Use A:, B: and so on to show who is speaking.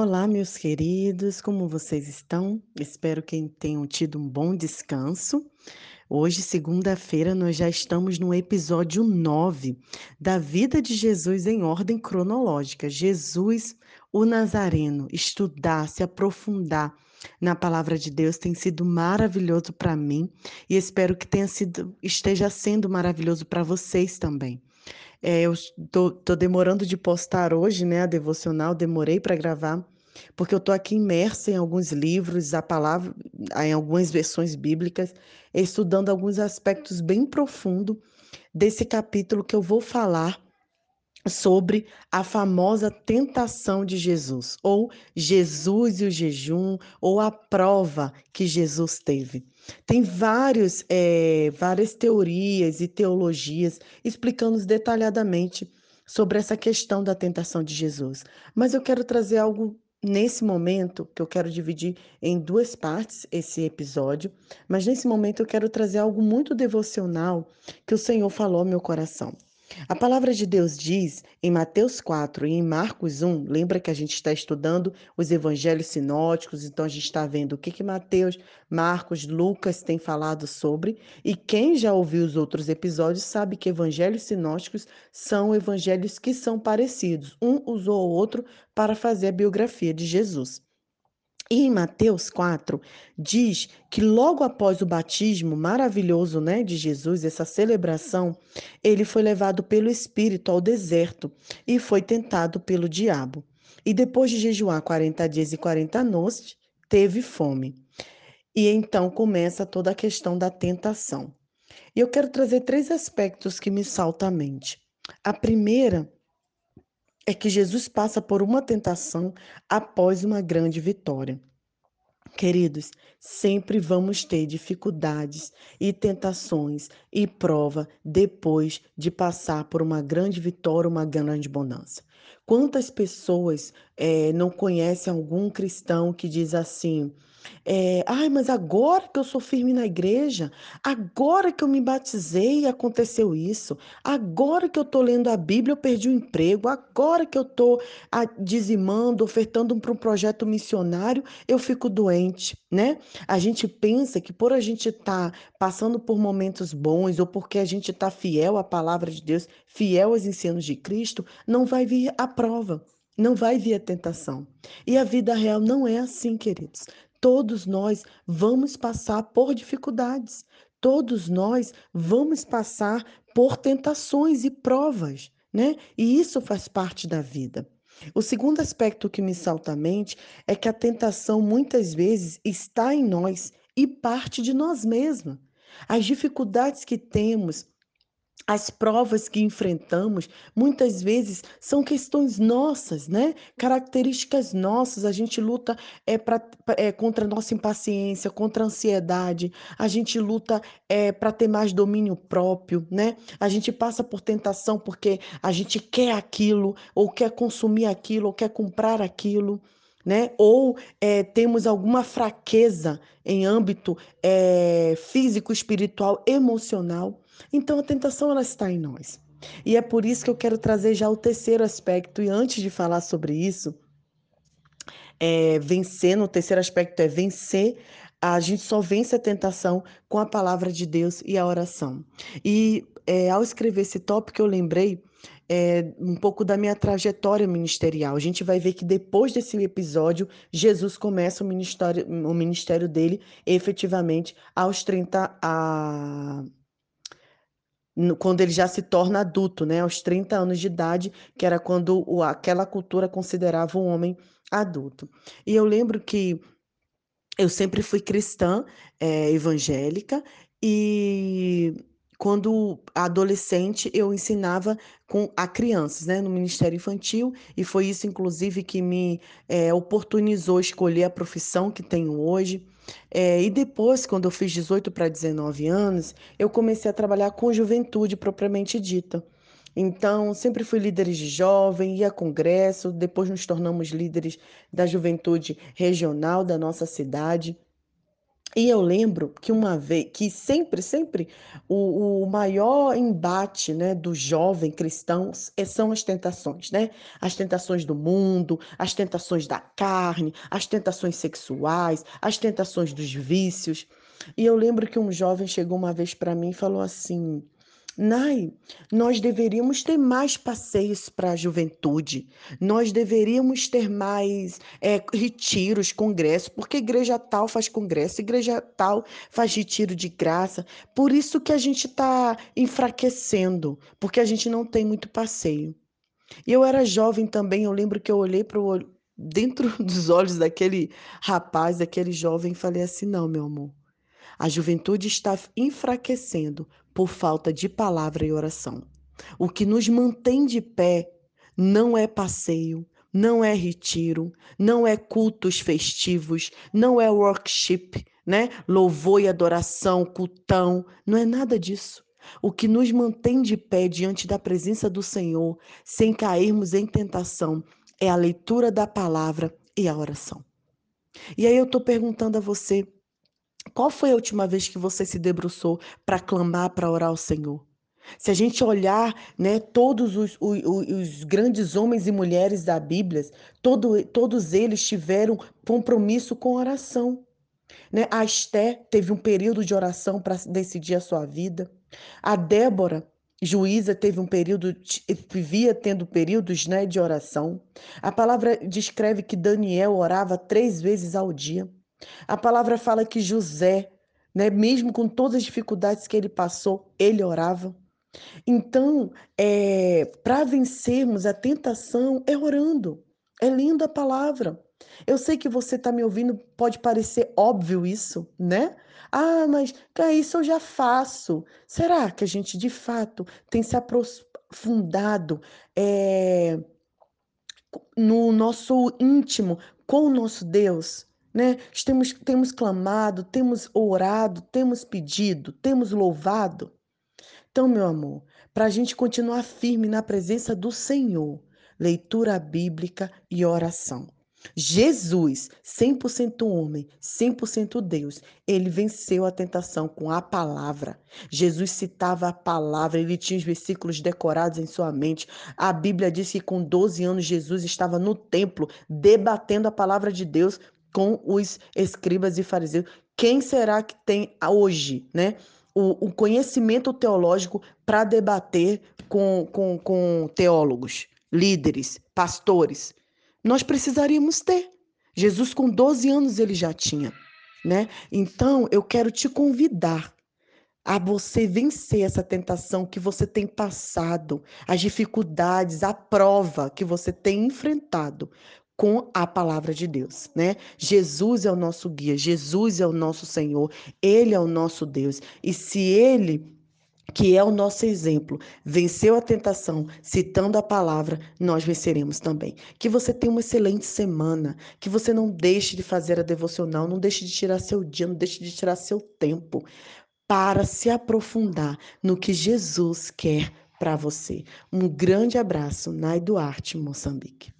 A: Olá, meus queridos, como vocês estão? Espero que tenham tido um bom descanso. Hoje, segunda-feira, nós já estamos no episódio 9 da vida de Jesus em ordem cronológica. Jesus, o Nazareno, estudar, se aprofundar na palavra de Deus tem sido maravilhoso para mim e espero que tenha sido, esteja sendo maravilhoso para vocês também. É, eu tô, tô demorando de postar hoje, né, a devocional, demorei para gravar, porque eu tô aqui imersa em alguns livros, a palavra, em algumas versões bíblicas, estudando alguns aspectos bem profundos desse capítulo que eu vou falar sobre a famosa tentação de Jesus, ou Jesus e o jejum, ou a prova que Jesus teve. Tem vários, é, várias teorias e teologias explicando detalhadamente sobre essa questão da tentação de Jesus. Mas eu quero trazer algo nesse momento, que eu quero dividir em duas partes esse episódio, mas nesse momento eu quero trazer algo muito devocional que o Senhor falou ao meu coração. A palavra de Deus diz em Mateus 4 e em Marcos 1, lembra que a gente está estudando os evangelhos sinóticos, então a gente está vendo o que, que Mateus, Marcos, Lucas têm falado sobre, e quem já ouviu os outros episódios sabe que evangelhos sinóticos são evangelhos que são parecidos. Um usou o outro para fazer a biografia de Jesus. E em Mateus 4 diz que logo após o batismo maravilhoso, né, de Jesus, essa celebração, ele foi levado pelo Espírito ao deserto e foi tentado pelo diabo. E depois de jejuar 40 dias e 40 noites, teve fome. E então começa toda a questão da tentação. E eu quero trazer três aspectos que me saltam à mente. A primeira é que Jesus passa por uma tentação após uma grande vitória. Queridos, sempre vamos ter dificuldades e tentações e prova depois de passar por uma grande vitória, uma grande bonança. Quantas pessoas é, não conhecem algum cristão que diz assim: é, ai, mas agora que eu sou firme na igreja, agora que eu me batizei aconteceu isso, agora que eu estou lendo a Bíblia eu perdi o emprego, agora que eu estou dizimando, ofertando para um projeto missionário, eu fico doente, né? A gente pensa que por a gente estar tá passando por momentos bons ou porque a gente está fiel à palavra de Deus, fiel aos ensinos de Cristo, não vai vir a prova. Não vai vir a tentação. E a vida real não é assim, queridos. Todos nós vamos passar por dificuldades. Todos nós vamos passar por tentações e provas, né? E isso faz parte da vida. O segundo aspecto que me salta à mente é que a tentação muitas vezes está em nós e parte de nós mesmos. As dificuldades que temos, as provas que enfrentamos muitas vezes são questões nossas, né? Características nossas. A gente luta é, pra, é contra a nossa impaciência, contra a ansiedade. A gente luta é, para ter mais domínio próprio, né? A gente passa por tentação porque a gente quer aquilo, ou quer consumir aquilo, ou quer comprar aquilo. Né? Ou é, temos alguma fraqueza em âmbito é, físico, espiritual, emocional. Então a tentação ela está em nós. E é por isso que eu quero trazer já o terceiro aspecto. E antes de falar sobre isso, é, vencer, no terceiro aspecto é vencer. A gente só vence a tentação com a palavra de Deus e a oração. E é, ao escrever esse tópico, eu lembrei é, um pouco da minha trajetória ministerial. A gente vai ver que depois desse episódio, Jesus começa o ministério, o ministério dele efetivamente aos 30 a quando ele já se torna adulto, né, aos 30 anos de idade, que era quando o, aquela cultura considerava um homem adulto. E eu lembro que eu sempre fui cristã, é, evangélica, e quando adolescente eu ensinava com a crianças, né, no Ministério Infantil, e foi isso, inclusive, que me é, oportunizou escolher a profissão que tenho hoje. É, e depois, quando eu fiz 18 para 19 anos, eu comecei a trabalhar com juventude propriamente dita. Então, sempre fui líder de jovem, ia a congresso, depois nos tornamos líderes da juventude regional da nossa cidade. E eu lembro que uma vez, que sempre, sempre o, o maior embate, né, do jovem cristão é, são as tentações, né? As tentações do mundo, as tentações da carne, as tentações sexuais, as tentações dos vícios. E eu lembro que um jovem chegou uma vez para mim e falou assim: Nai, nós deveríamos ter mais passeios para a juventude, nós deveríamos ter mais é, retiros, congressos, porque igreja tal faz congresso, igreja tal faz retiro de graça. Por isso que a gente está enfraquecendo, porque a gente não tem muito passeio. E eu era jovem também, eu lembro que eu olhei para dentro dos olhos daquele rapaz, daquele jovem, e falei assim: não, meu amor. A juventude está enfraquecendo por falta de palavra e oração. O que nos mantém de pé não é passeio, não é retiro, não é cultos festivos, não é worship, né? Louvor e adoração, cultão, não é nada disso. O que nos mantém de pé diante da presença do Senhor, sem cairmos em tentação, é a leitura da palavra e a oração. E aí eu estou perguntando a você, qual foi a última vez que você se debruçou para clamar, para orar ao Senhor? Se a gente olhar, né, todos os, os, os, grandes homens e mulheres da Bíblia, todo, todos eles tiveram compromisso com oração. Né? A Esté teve um período de oração para decidir a sua vida. A Débora, juíza, teve um período, vivia tendo períodos né, de oração. A palavra descreve que Daniel orava três vezes ao dia. A palavra fala que José, né, mesmo com todas as dificuldades que ele passou, ele orava. Então, é, para vencermos a tentação, é orando. É linda a palavra. Eu sei que você está me ouvindo, pode parecer óbvio isso, né? Ah, mas é isso eu já faço. Será que a gente de fato tem se aprofundado é, no nosso íntimo com o nosso Deus? Né? Temos, temos clamado, temos orado, temos pedido, temos louvado. Então, meu amor, para a gente continuar firme na presença do Senhor, leitura bíblica e oração. Jesus, 100% homem, 100% Deus, ele venceu a tentação com a palavra. Jesus citava a palavra, ele tinha os versículos decorados em sua mente. A Bíblia diz que com 12 anos Jesus estava no templo debatendo a palavra de Deus com os escribas e fariseus. Quem será que tem hoje, né? O, o conhecimento teológico para debater com, com, com teólogos, líderes, pastores. Nós precisaríamos ter. Jesus, com 12 anos, ele já tinha. Né? Então, eu quero te convidar a você vencer essa tentação que você tem passado, as dificuldades, a prova que você tem enfrentado com a palavra de Deus, né? Jesus é o nosso guia, Jesus é o nosso Senhor, ele é o nosso Deus. E se ele que é o nosso exemplo, venceu a tentação, citando a palavra, nós venceremos também. Que você tenha uma excelente semana, que você não deixe de fazer a devocional, não deixe de tirar seu dia, não deixe de tirar seu tempo para se aprofundar no que Jesus quer para você. Um grande abraço, Nai Duarte, Moçambique.